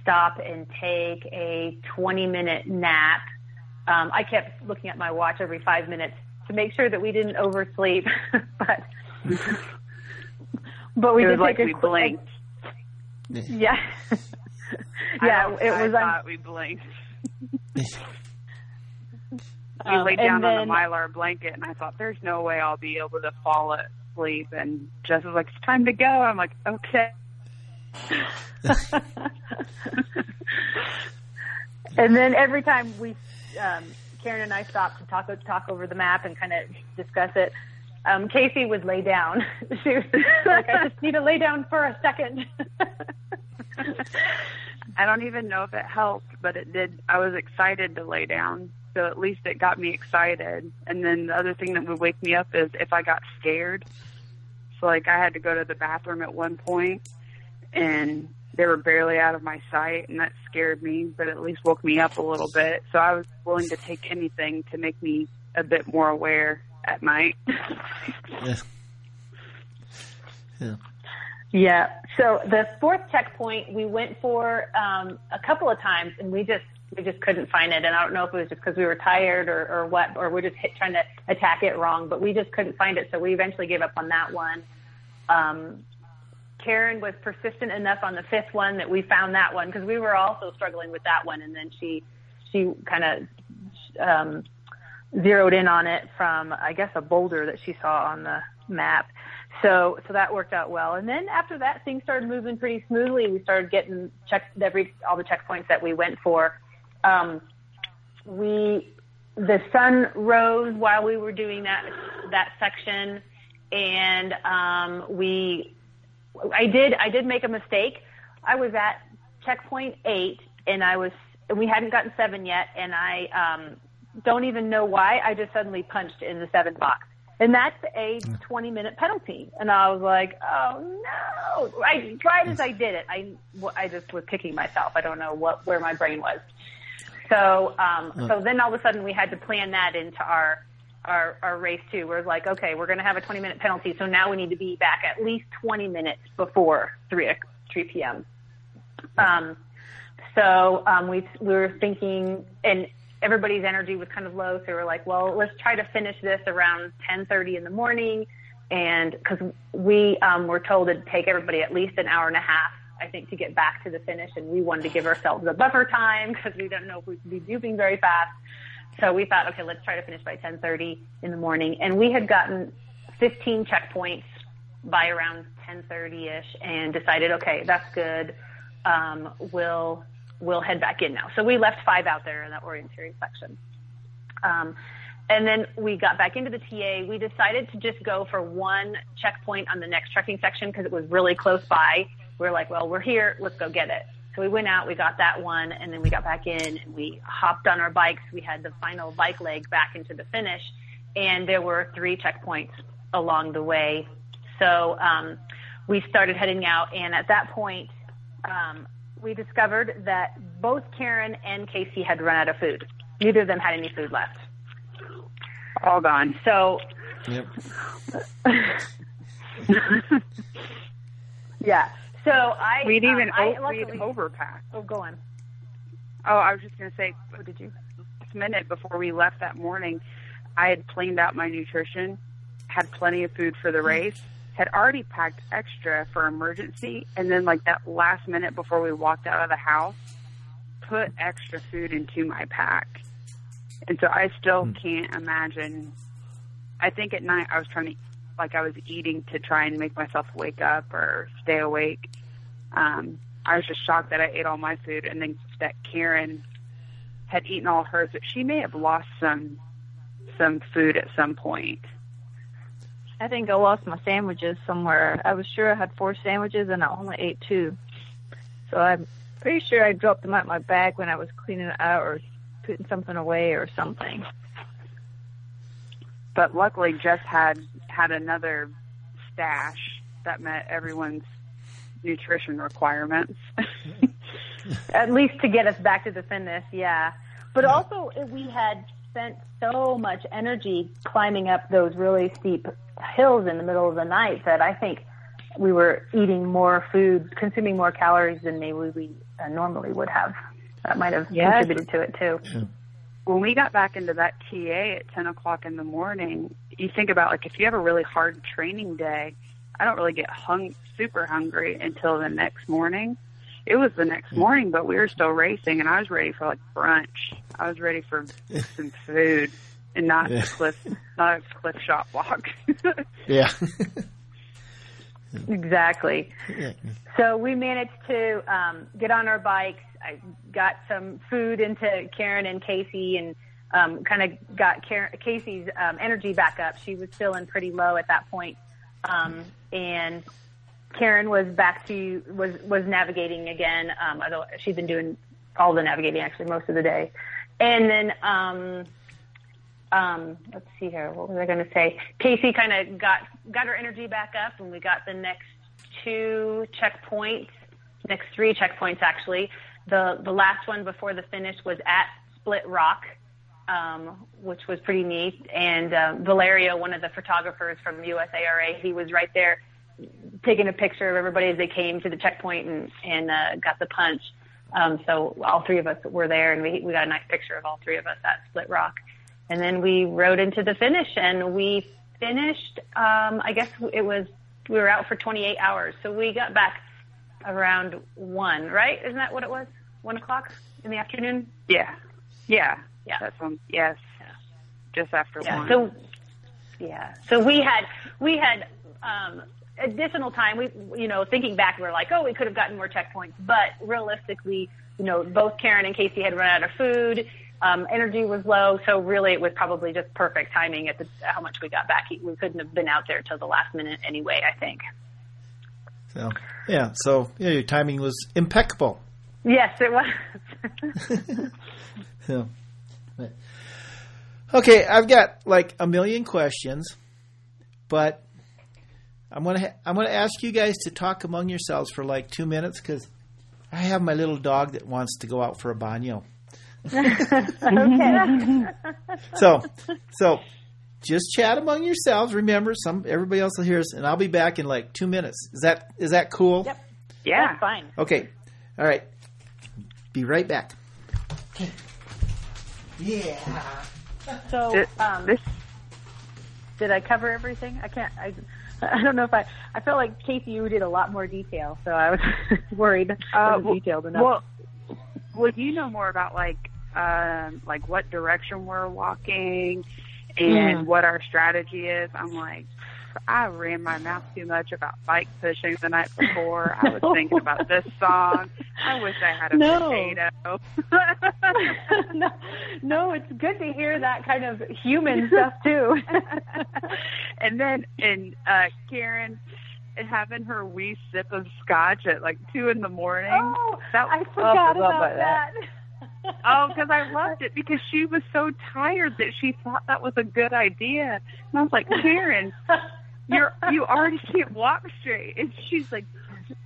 stop and take a 20 minute nap. Um I kept looking at my watch every 5 minutes to make sure that we didn't oversleep but but we it did like take a we quick- blinked. yeah. I yeah, don't- it I was. um, thought we blinked. we Um, laid down then- on the mylar blanket, and I thought, "There's no way I'll be able to fall asleep." And Jess was like, "It's time to go." I'm like, "Okay." and then every time we, um, Karen and I stopped to talk talk over the map and kind of discuss it. Um, Casey would lay down. she was like, "I just need to lay down for a second. I don't even know if it helped, but it did. I was excited to lay down, so at least it got me excited. And then the other thing that would wake me up is if I got scared. So like I had to go to the bathroom at one point, and they were barely out of my sight, and that scared me, but at least woke me up a little bit. So I was willing to take anything to make me a bit more aware at night. Yeah. Yeah. Yeah. So the fourth checkpoint we went for um, a couple of times, and we just we just couldn't find it. And I don't know if it was just because we were tired or, or what, or we're just hit, trying to attack it wrong. But we just couldn't find it, so we eventually gave up on that one. Um, Karen was persistent enough on the fifth one that we found that one because we were also struggling with that one, and then she she kind of um, zeroed in on it from I guess a boulder that she saw on the map. So so that worked out well. And then after that, things started moving pretty smoothly. We started getting checked every all the checkpoints that we went for. Um, we the sun rose while we were doing that that section, and um, we I did I did make a mistake. I was at checkpoint eight, and I was and we hadn't gotten seven yet, and I um, don't even know why. I just suddenly punched in the seven box. And that's a 20 minute penalty. And I was like, oh no. I, right as I did it, I, I just was kicking myself. I don't know what, where my brain was. So, um, so then all of a sudden we had to plan that into our, our, our race too. We're like, okay, we're going to have a 20 minute penalty. So now we need to be back at least 20 minutes before 3, o- 3 p.m. Um, so um, we we were thinking, and everybody's energy was kind of low, so we were like, well, let's try to finish this around 10:30 in the morning, and because we um, were told it'd take everybody at least an hour and a half, I think, to get back to the finish, and we wanted to give ourselves a buffer time because we don't know if we'd be duping very fast. So we thought, okay, let's try to finish by 10:30 in the morning, and we had gotten 15 checkpoints by around 10:30 ish, and decided, okay, that's good. Um, we'll we'll head back in now. So we left five out there in that orienteering section. Um, and then we got back into the TA. We decided to just go for one checkpoint on the next trekking section because it was really close by. We are like, well, we're here. Let's go get it. So we went out, we got that one, and then we got back in and we hopped on our bikes. We had the final bike leg back into the finish, and there were three checkpoints along the way. So um, we started heading out, and at that point, um, we discovered that both Karen and Casey had run out of food. Neither of them had any food left. All gone. So, Yep. yeah. So I We'd um, even I, o- we'd overpacked. oh, go on. Oh, I was just going to say, What did you? last minute before we left that morning, I had planned out my nutrition, had plenty of food for the race, had already packed extra for emergency, and then like that last minute before we walked out of the house, put extra food into my pack. And so I still can't imagine. I think at night I was trying to, like I was eating to try and make myself wake up or stay awake. Um, I was just shocked that I ate all my food and then that Karen had eaten all hers, but she may have lost some some food at some point. I think I lost my sandwiches somewhere. I was sure I had four sandwiches and I only ate two. So I'm pretty sure I dropped them out my bag when I was cleaning it out or putting something away or something. But luckily, Jess had had another stash that met everyone's nutrition requirements. At least to get us back to the finish, yeah. But also, uh, we had spent so much energy climbing up those really steep hills in the middle of the night that I think we were eating more food, consuming more calories than maybe we uh, normally would have. That might have Yeah. contributed to it too. when we got back into that TA at 10 o'clock in the morning, you think about like if you have a really hard training day, I don't really get hung super hungry until the next morning. It was the next morning, but we were still racing, and I was ready for like brunch. I was ready for some food. and not Yeah. a Clif, not a Clif Shot Blok. Yeah. Exactly. yeah. So we managed to um, get on our bikes. I got some food into Karen and Casey, and um, kind of got Karen, Casey's um, energy back up. She was feeling pretty low at that point, um, and Karen was back to was was navigating again. Um, although she'd been doing all the navigating actually most of the day, and then. Um, um, let's see here. What was I going to say? Casey kind of got got her energy back up, and we got the next two checkpoints, next three checkpoints actually. The the last one before the finish was at Split Rock, um, which was pretty neat. And um, Valerio, one of the photographers from USARA, he was right there taking a picture of everybody as they came to the checkpoint and and uh, got the punch. Um, so all three of us were there, and we we got a nice picture of all three of us at Split Rock. And then we rode into the finish, and we finished. Um, I guess it was we were out for 28 hours, so we got back around one. Right? Isn't that what it was? One o'clock in the afternoon. yeah, yeah, Yeah. That sounds yes. Just after Yeah. one. So yeah. So we had we had um, additional time. We you know thinking back, we're like, oh, we could have gotten more checkpoints, but realistically, you know, both Karen and Casey had run out of food. Um, energy was low, so really it was probably just perfect timing at the how much we got back. We couldn't have been out there till the last minute anyway. I think. So yeah. So yeah, your timing was impeccable. Yes, it was. So, but- okay, I've got like a million questions, but I'm gonna ha- I'm gonna ask you guys to talk among yourselves for like two minutes because I have my little dog that wants to go out for a baño. So, so just chat among yourselves. Remember, some everybody else will hear us, and I'll be back in like two minutes. Is that is that cool? Yep. yeah. That's fine. Okay. All right. Be right back. Yeah. So This, um, this did I cover everything? I can't. I, I don't know if I. I felt like Casey, you did a lot more detail, so I was worried. Uh, wasn't well- detailed enough. Well, would you know more about like um, like what direction we're walking and Mm. what our strategy is? I'm like, I ran my mouth too much about bike pushing the night before. I was thinking about this song. I wish I had a No. potato. no, no, it's good to hear that kind of human stuff too. and then and uh Karen having her wee sip of scotch at like two in the morning. oh, That- I forgot about about that. Oh, because I loved it because she was so tired that she thought that was a good idea. And I was like, Karen, you're you already can't walk straight. And she's like,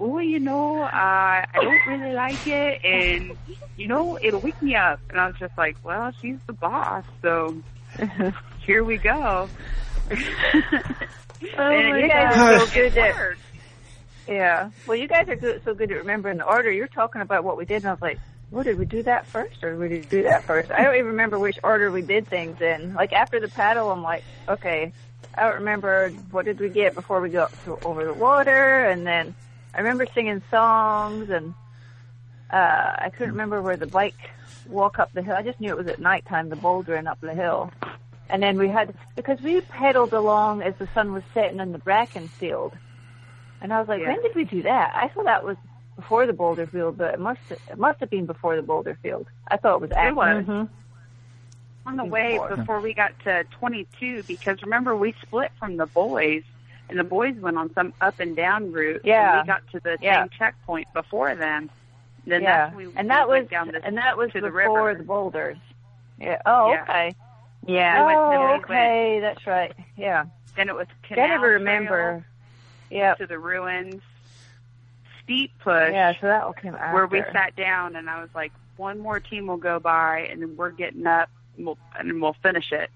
Oh, you know, uh, I don't really like it, and you know, it'll wake me up. And I was just like, Well, she's the boss, so here we go. Oh and my God. So good at-. Yeah. Well, you guys are good, so good at remembering the order. You're talking about what we did, and I was like, "Well, did we do that first, or did we do that first? I don't even remember which order we did things in. Like after the paddle, I'm like, "Okay, I don't remember what did we get before we got to, over the water, and then I remember singing songs, and uh, I couldn't remember where the bike walk up the hill. I just knew it was at nighttime, the bouldering up the hill." And then we had because we pedaled along as the sun was setting in the bracken field. And I was like, Yeah. when did we do that? I thought that was before the boulder field, but it must it must have been before the boulder field. I thought it was after. was. Mhm. On the way Before. before we got to 22 because remember we split from the boys and the boys went on some up and down route. Yeah. And we got to the Yeah. same checkpoint before them. Then yeah, that's when we and that went was down the, and that was to the before river. the boulders. Yeah. Oh, Yeah. okay. Yeah. we went to- oh, went- okay. That's right. Yeah. Then it was canal I never remember. Yeah. to the ruins. Steep push Yeah. So that all came after. where we sat down and I was like, one more team will go by and then we're getting up and we'll, and we'll finish it.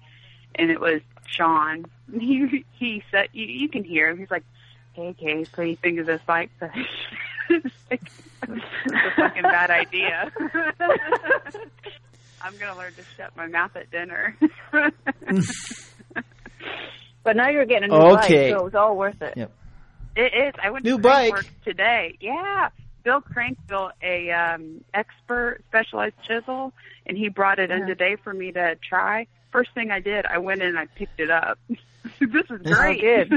And it was Sean. He he said you, you can hear him. He's like, "Hey, Case, what do you think of this bike push?" it's like, a fucking bad idea. I'm gonna learn to shut my mouth at dinner. But now you're getting a new Okay. bike, so it was all worth it. Yeah. It is. I went New to bike. Crankworks today. Yeah. Bill Crank built a um expert specialized chisel and he brought it in Uh-huh. today for me to try. first thing I did, I went in and I picked it up. this is Oh, great.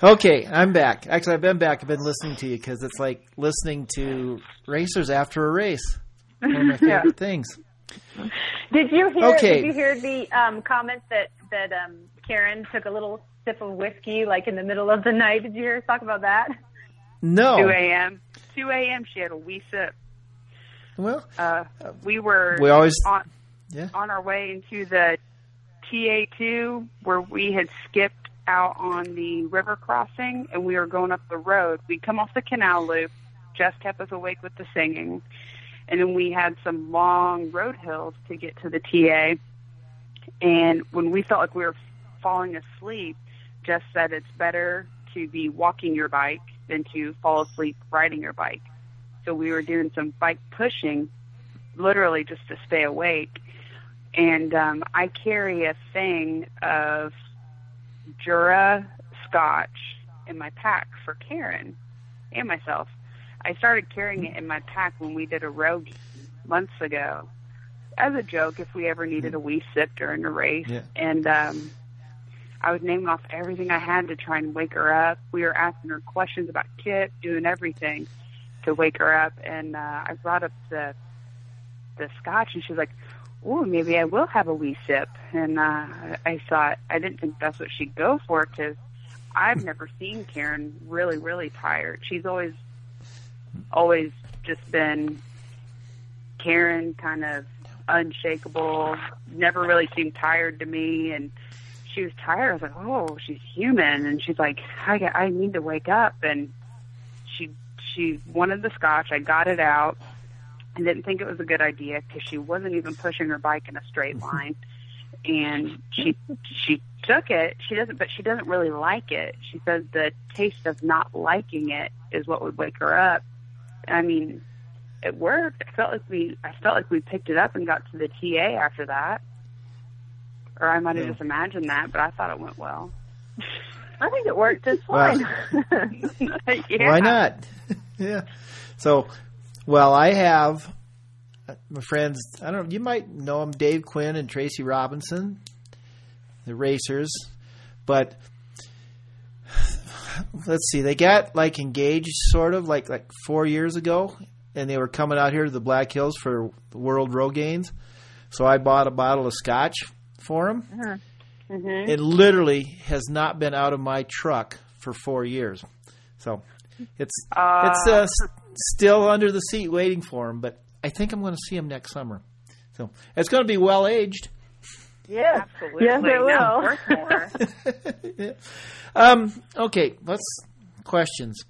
Okay, I'm back. Actually, I've been back. I've been listening to you because it's like listening to racers after a race. One of my favorite things. Did you hear? Okay. Did you hear the um, comment that that um, Karen took a little sip of whiskey like in the middle of the night? Did you hear us talk about that? No. 2 a.m. 2 a.m. She had a wee sip. Well, Uh, we were we always. on Yeah. on our way into the TA2 where we had skipped out on the river crossing and we were going up the road. We'd come off the canal loop. Jess kept us awake with the singing. And then we had some long road hills to get to the TA. And when we felt like we were falling asleep, Jess said it's better to be walking your bike than to fall asleep riding your bike. So we were doing some bike pushing, literally just to stay awake and um, I carry a thing of Jura Scotch in my pack for Karen and myself. I started carrying it in my pack when we did a rogaine months ago as a joke if we ever needed a wee sip during a race. Yeah. And um, I was naming off everything I had to try and wake her up. We were asking her questions about Kip, doing everything to wake her up. And uh, I brought up the the scotch, and she was like, "Oh, maybe I will have a wee sip." And uh, I thought I didn't think that's what she'd go for because I've never seen Karen really, really tired. She's always, always just been Karen, kind of unshakable. Never really seemed tired to me, and she was tired. I was like, "Oh, she's human," and she's like, "I I need to wake up." And she she wanted the scotch. I got it out. I didn't think it was a good idea because she wasn't even pushing her bike in a straight line, and she she took it. She doesn't, but she doesn't really like it. She says the taste of not liking it is what would wake her up. I mean, it worked. I felt like we I felt like we picked it up and got to the TA after that, or I might have Yeah. just imagined that, but I thought it went well. I think it worked just Well- fine. yeah. Why not? yeah. So, well, I have uh, my friends. I don't. know, You might know them, Dave Quinn and Tracy Robinson, the racers. But let's see, they got like engaged, sort of like like four years ago, and they were coming out here to the Black Hills for the World Rogaines. So I bought a bottle of scotch for them. Mhm. It literally has not been out of my truck for four years. So it's Uh, it's uh, still under the seat waiting for him. But I think I'm going to see him next summer. So it's going to be well aged. yes, Absolutely. yes, it will. Um, okay, let's questions.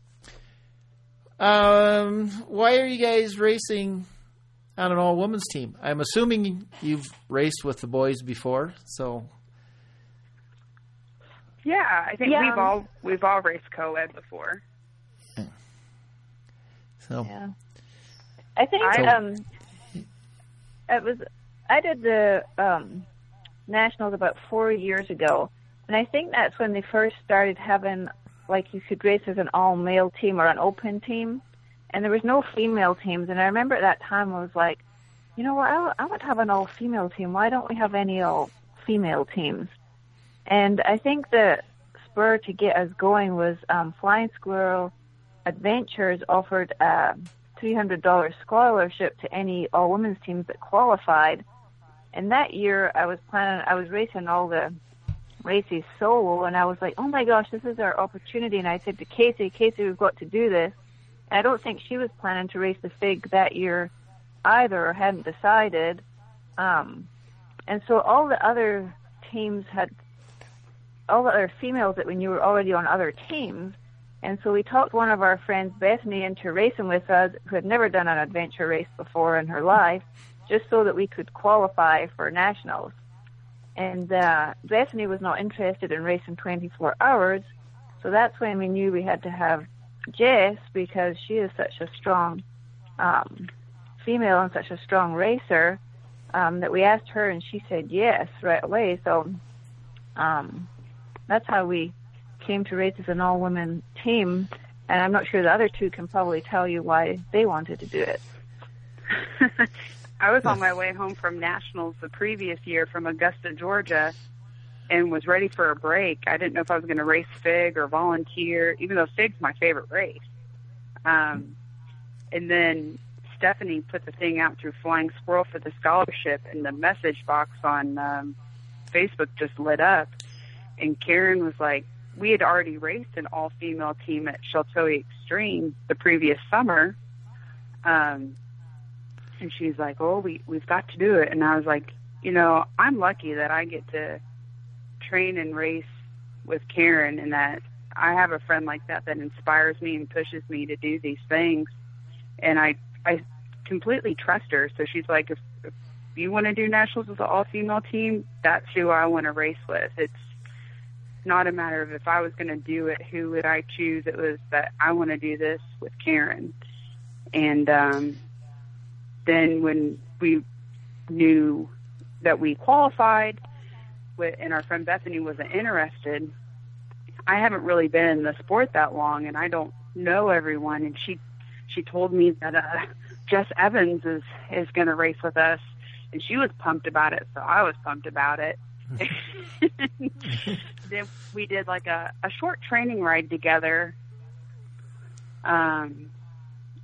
Um, why are you guys racing on an all women's team? I'm assuming you've raced with the boys before, so Yeah, I think Yeah. we've all we've all raced co-ed before. so Yeah. I think I- um it was I did the um nationals about four years ago and I think that's when they first started having like you could race as an all male team or an open team and there was no female teams and I remember at that time I was like, you know what, I, I to have an all female team. Why don't we have any all female teams? And I think the spur to get us going was um, Flying Squirrel Adventures offered a $300 scholarship to any all women's teams that qualified. And that year I was planning, I was racing all the races solo and I was like, oh my gosh, this is our opportunity. And I said to Casey, Casey, we've got to do this. I don't think she was planning to race the FIG that year either or hadn't decided. Um, and so all the other teams had all the other females that when you were already on other teams. And so we talked one of our friends, Bethany, into racing with us, who had never done an adventure race before in her life, just so that we could qualify for nationals. And uh, Bethany was not interested in racing 24 hours, so that's when we knew we had to have Jess because she is such a strong um, female and such a strong racer um, that we asked her and she said yes right away. So um, that's how we came to race as an all women team. And I'm not sure the other two can probably tell you why they wanted to do it. I was on my way home from nationals the previous year from Augusta, Georgia, and was ready for a break. I didn't know if I was going to race Fig or volunteer, even though Fig's my favorite race. Um, and then Stephanie put the thing out through Flying Squirrel for the scholarship, and the message box on um, Facebook just lit up. And Karen was like, we had already raced an all female team at Sheltowee Extreme the previous summer. Um, and she's like, "Oh, we we've got to do it." And I was like, "You know, I'm lucky that I get to train and race with Karen, and that I have a friend like that that inspires me and pushes me to do these things." And I I completely trust her. So she's like, "If, if you want to do nationals with an all female team, that's who I want to race with." It's not a matter of if I was going to do it, who would I choose? It was that I want to do this with Karen. And um, then when we knew that we qualified, and our friend Bethany wasn't interested, I haven't really been in the sport that long, and I don't know everyone. And she she told me that uh, Jess Evans is is going to race with us, and she was pumped about it. So I was pumped about it. then we did like a, a short training ride together um,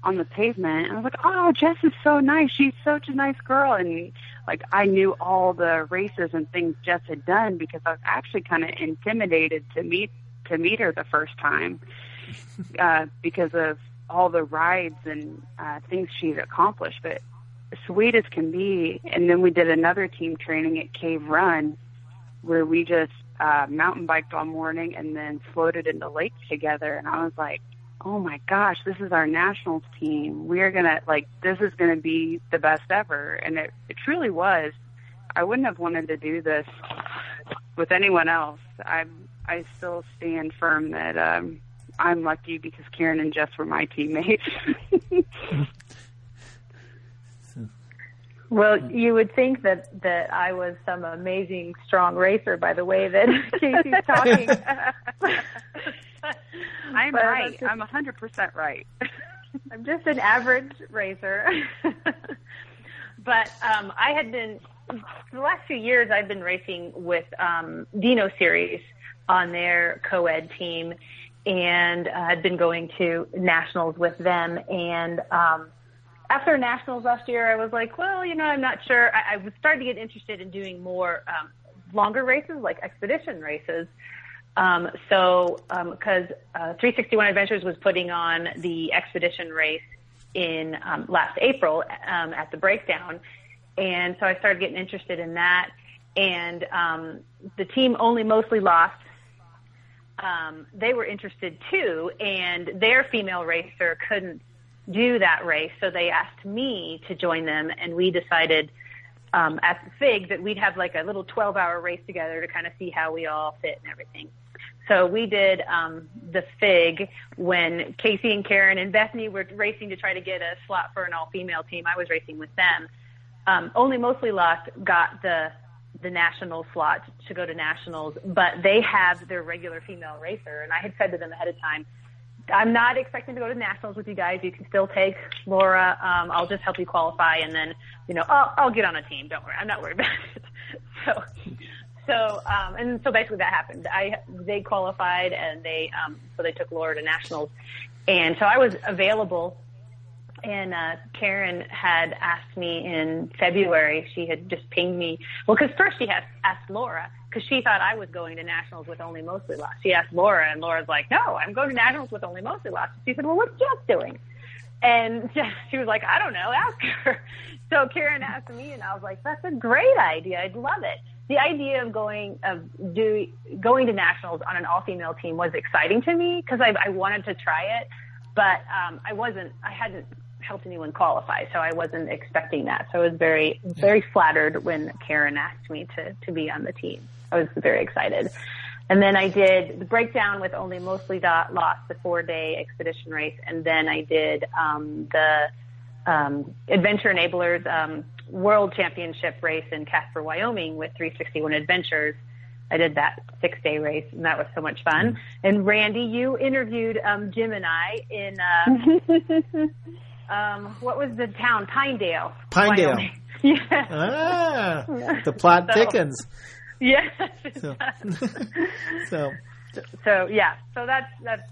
on the pavement. And I was like, oh, Jess is so nice. She's such a nice girl. And like I knew all the races and things Jess had done because I was actually kind of intimidated to meet to meet her the first time uh, because of all the rides and uh, things she'd accomplished. But sweet as can be. And then we did another team training at Cave Run where we just uh, mountain biked all morning and then floated in the lake together. And I was like, oh my gosh, this is our nationals team. We are going to, like, this is going to be the best ever. And it, it truly was. I wouldn't have wanted to do this with anyone else. I'm, I still stand firm that um, I'm lucky because Karen and Jess were my teammates. Well, you would think that that I was some amazing strong racer by the way that Casey's talking. I'm but right. Just, I'm 100% right. I'm just an average racer. but um, I had been the last few years I've been racing with um, Dino Series on their co-ed team, and uh, I'd been going to nationals with them and. Um, after nationals last year, I was like, well, you know, I'm not sure. I, I was starting to get interested in doing more um, longer races, like expedition races. Um, so, because um, uh, 361 Adventures was putting on the expedition race in um, last April um, at the breakdown, and so I started getting interested in that. And um, the team only mostly lost. Um, they were interested too, and their female racer couldn't do that race. So they asked me to join them, and we decided um, at the FIG that we'd have like a little 12 hour race together to kind of see how we all fit and everything. So we did um, the FIG when Casey and Karen and Bethany were racing to try to get a slot for an all female team. I was racing with them. Um, only mostly lost got the the national slot to go to nationals, but they have their regular female racer, and I had said to them ahead of time, I'm not expecting to go to nationals with you guys. You can still take Laura. Um, I'll just help you qualify, and then you know I'll, I'll get on a team. Don't worry, I'm not worried about it. so, so um, and so basically that happened. I they qualified, and they um, so they took Laura to nationals, and so I was available. And uh, Karen had asked me in February. She had just pinged me. Well, because first she had asked Laura because she thought I was going to nationals with only mostly lost. She asked Laura, and Laura's like, "No, I'm going to nationals with only mostly lost." She said, "Well, what's Jess doing?" And she was like, "I don't know. Ask her." So Karen asked me, and I was like, "That's a great idea. I'd love it." The idea of going of do going to nationals on an all female team was exciting to me because I, I wanted to try it, but um, I wasn't. I hadn't helped anyone qualify, so I wasn't expecting that. So I was very very flattered when Karen asked me to to be on the team. I was very excited. And then I did the breakdown with only mostly dot lost the four day expedition race, and then I did um, the um, Adventure Enablers um, World Championship race in Casper, Wyoming, with 361 Adventures. I did that six day race, and that was so much fun. And Randy, you interviewed um, Jim and I in. Uh, Um, what was the town? Pinedale. Pinedale. Wyoming. yeah. Ah, the plot So- thickens. Yes. So- So, so yeah. So that's that's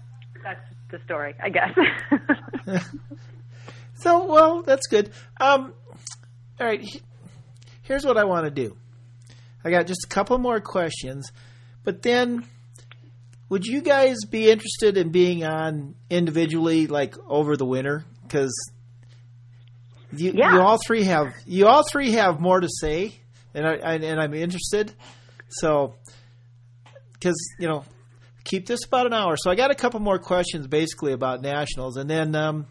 that's the story, I guess. so well, that's good. Um, all right, here's what I want to do. I got just a couple more questions, but then would you guys be interested in being on individually, like over the winter? Because you, Yeah. you all three have you all three have more to say, and I, I and I'm interested. So, because you know, keep this about an hour. So I got a couple more questions, basically about nationals, and then um,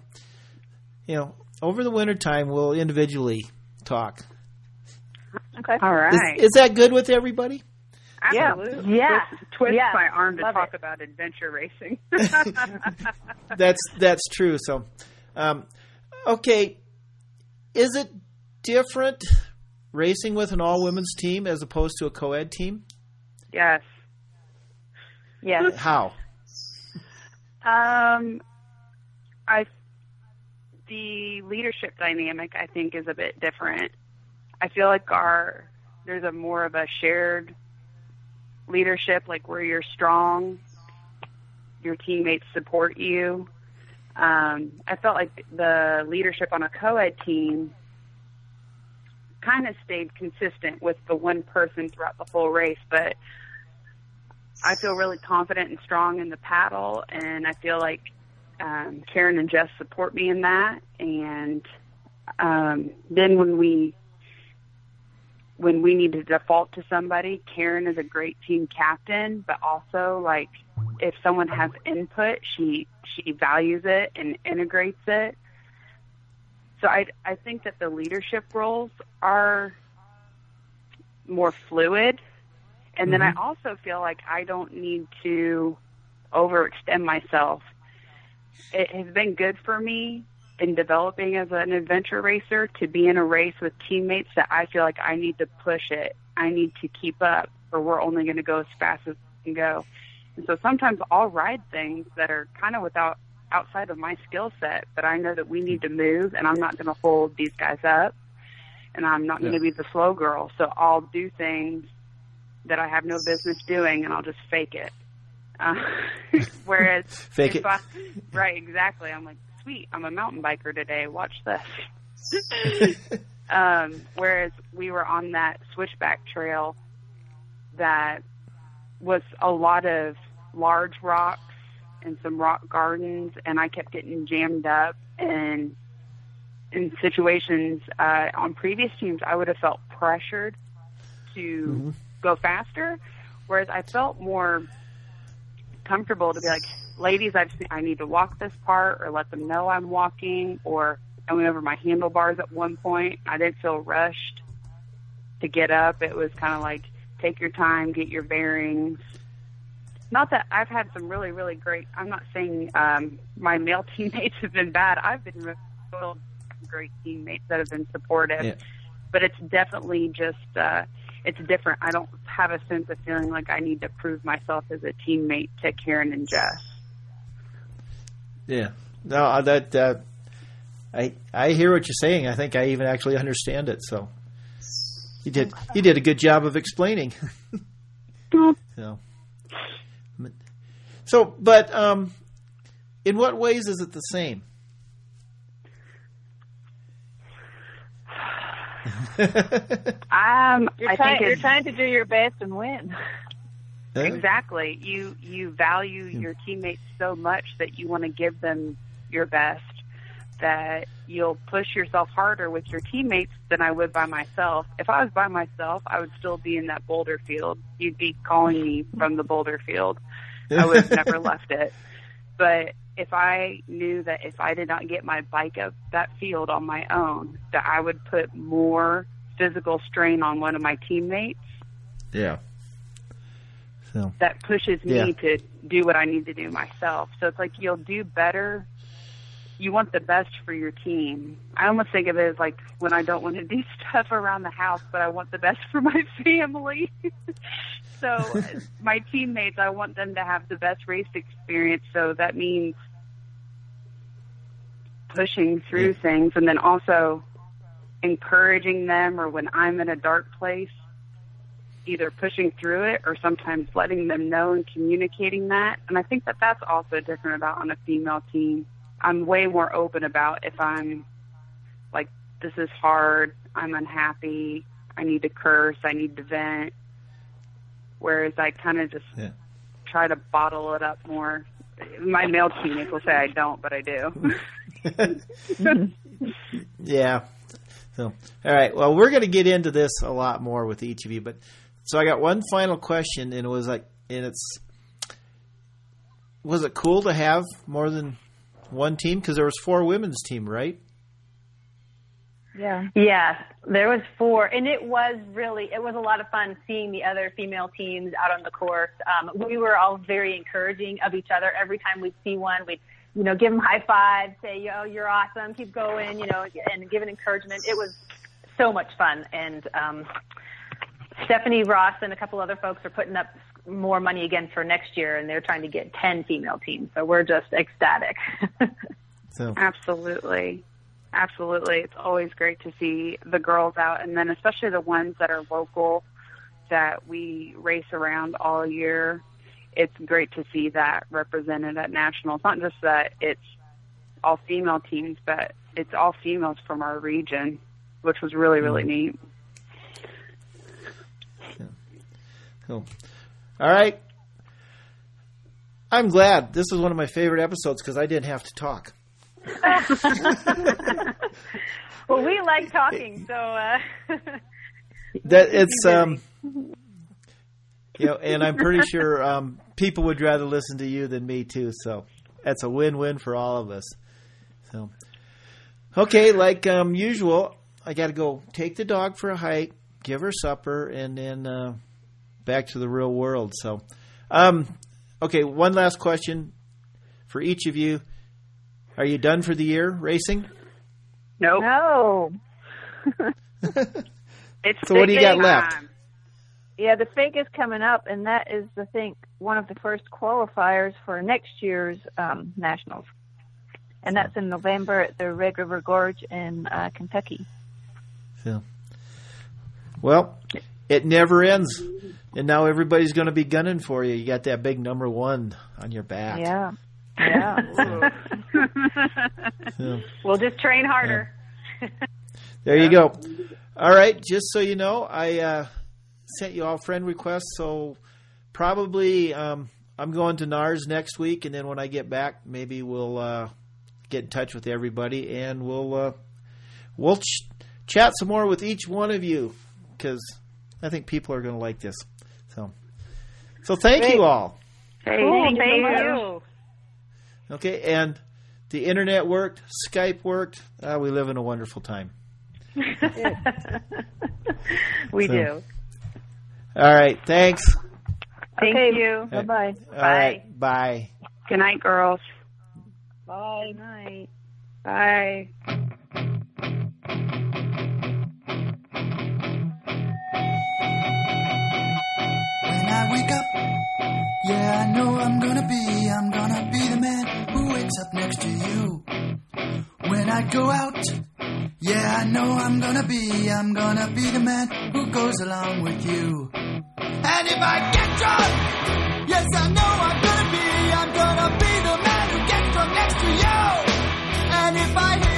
you know, over the winter time, we'll individually talk. Okay. All right. Is, is that good with everybody? Absolutely. Yeah. Twist, twist Yeah. my arm to Love talk it. about adventure racing. That's that's true. So, um, okay, is it different racing with an all women's team as opposed to a co-ed team? yes. yes. How? Um, I the leadership dynamic I think is a bit different. I feel like our there's a more of a shared leadership, like where you're strong, your teammates support you. Um, I felt like the leadership on a co-ed team kind of stayed consistent with the one person throughout the whole race, but I feel really confident and strong in the paddle, and I feel like um, Karen and Jess support me in that. And um, then when we when we need to default to somebody, Karen is a great team captain, but also like if someone has input, she she values it and integrates it. So I I think that the leadership roles are more fluid and then I also feel like I don't need to overextend myself. It has been good for me in developing as an adventure racer to be in a race with teammates that I feel like I need to push it. I need to keep up or we're only going to go as fast as we can go. And so sometimes I'll ride things that are kind of without outside of my skill set, but I know that we need to move and I'm not going to hold these guys up and I'm not going to be the slow girl. So I'll do things that I have no business doing, and I'll just fake it. Uh, whereas, Fake it. I, right? Exactly. I'm like, sweet. I'm a mountain biker today. Watch this. um, whereas we were on that switchback trail that was a lot of large rocks and some rock gardens, and I kept getting jammed up and in situations uh, on previous teams, I would have felt pressured to go faster, whereas I felt more comfortable to be like, ladies, I just I need to walk this part, or let them know I'm walking, or I went over my handlebars at one point. I didn't feel rushed to get up. It was kind of like take your time, get your bearings. Not that I've had some really, really great. I'm not saying um, my male teammates have been bad. I've been really great teammates that have been supportive Yeah. but it's definitely just uh it's different. I don't have a sense of feeling like I need to prove myself as a teammate to Karen and Jess. Yeah. No, that uh, I I hear what you're saying. I think I even actually understand it. So you did you did a good job of explaining. so, so, but um, in what ways is it the same? Um, You're, I trying, think you're trying to do your best and win. exactly you you value your teammates so much that you want to give them your best that you'll push yourself harder with your teammates than I would by myself. If I was by myself, I would still be in that boulder field. You'd be calling me from the boulder field. I would have never left it. But if I knew that if I did not get my bike up that field on my own, that I would put more physical strain on one of my teammates, Yeah. So that pushes me Yeah. to do what I need to do myself. So it's like you'll do better. You want the best for your team. I almost think of it as like when I don't want to do stuff around the house, but I want the best for my family. so uh, my teammates, I want them to have the best race experience. So that means pushing through things and then also encouraging them or when I'm in a dark place, either pushing through it or sometimes letting them know and communicating that. And I think that that's also different about on a female team. I'm way more open about if I'm like, this is hard, I'm unhappy, I need to curse, I need to vent. Whereas I kind of just Yeah. try to bottle it up more. My male teammates will say I don't, but I do. Yeah. So, all right. Well, we're going to get into this a lot more with each of you, but so I got one final question, and it was like, and it's, was it cool to have more than one team? Because there was four women's team, right? Yeah. Yes, there was four, and it was really it was a lot of fun seeing the other female teams out on the course. Um, we were all very encouraging of each other. Every time we'd see one, we'd you know give them high fives, say yo you're awesome, keep going, you know, and give an encouragement. It was so much fun, and um, Stephanie Ross and a couple other folks are putting up more money again for next year, and they're trying to get ten female teams. So we're just ecstatic. So, Absolutely. Absolutely. It's always great to see the girls out and then especially the ones that are local that we race around all year. It's great to see that represented at nationals. Not just that it's all female teams, but it's all females from our region, which was really, really mm-hmm. neat. cool. All right. I'm glad. This was one of my favorite episodes because I didn't have to talk. well, we like talking, so. Uh, That it's um, you know, and I'm pretty sure um, people would rather listen to you than me too. So that's a win-win for all of us. So okay, like um, usual, I got to go take the dog for a hike, give her supper, and then uh, back to the real world. So, um, okay, one last question for each of you: Are you done for the year racing? Nope. No. It's So what do you got left? time. Yeah, the FIG is coming up, and that is, I think, one of the first qualifiers for next year's um, nationals, and that's in November at the Red River Gorge in uh, Kentucky. So, well, it never ends, and now everybody's going to be gunning for you. You got that big number one on your back. Yeah, yeah. So, we'll just train harder. there you go. All right, just so you know, I uh, sent you all friend requests, so probably um, I'm going to NARS next week, and then when I get back, maybe we'll uh, get in touch with everybody, and we'll uh, we'll ch- chat some more with each one of you because I think people are going to like this. So, so thank Great. you all. Hey, Cool, thank thank you. you. Okay, and the internet worked, Skype worked. Uh, we live in a wonderful time. we So- do. All right, thanks. Thank okay, you. Bye bye. All right, bye. Good night, girls. Bye. Night. Bye. Yeah, I know I'm gonna be, I'm gonna be the man who wakes up next to you. When I go out, yeah, I know I'm gonna be, I'm gonna be the man who goes along with you. And if I get drunk, yes, I know I'm gonna be, I'm gonna be the man who gets drunk next to you. And if I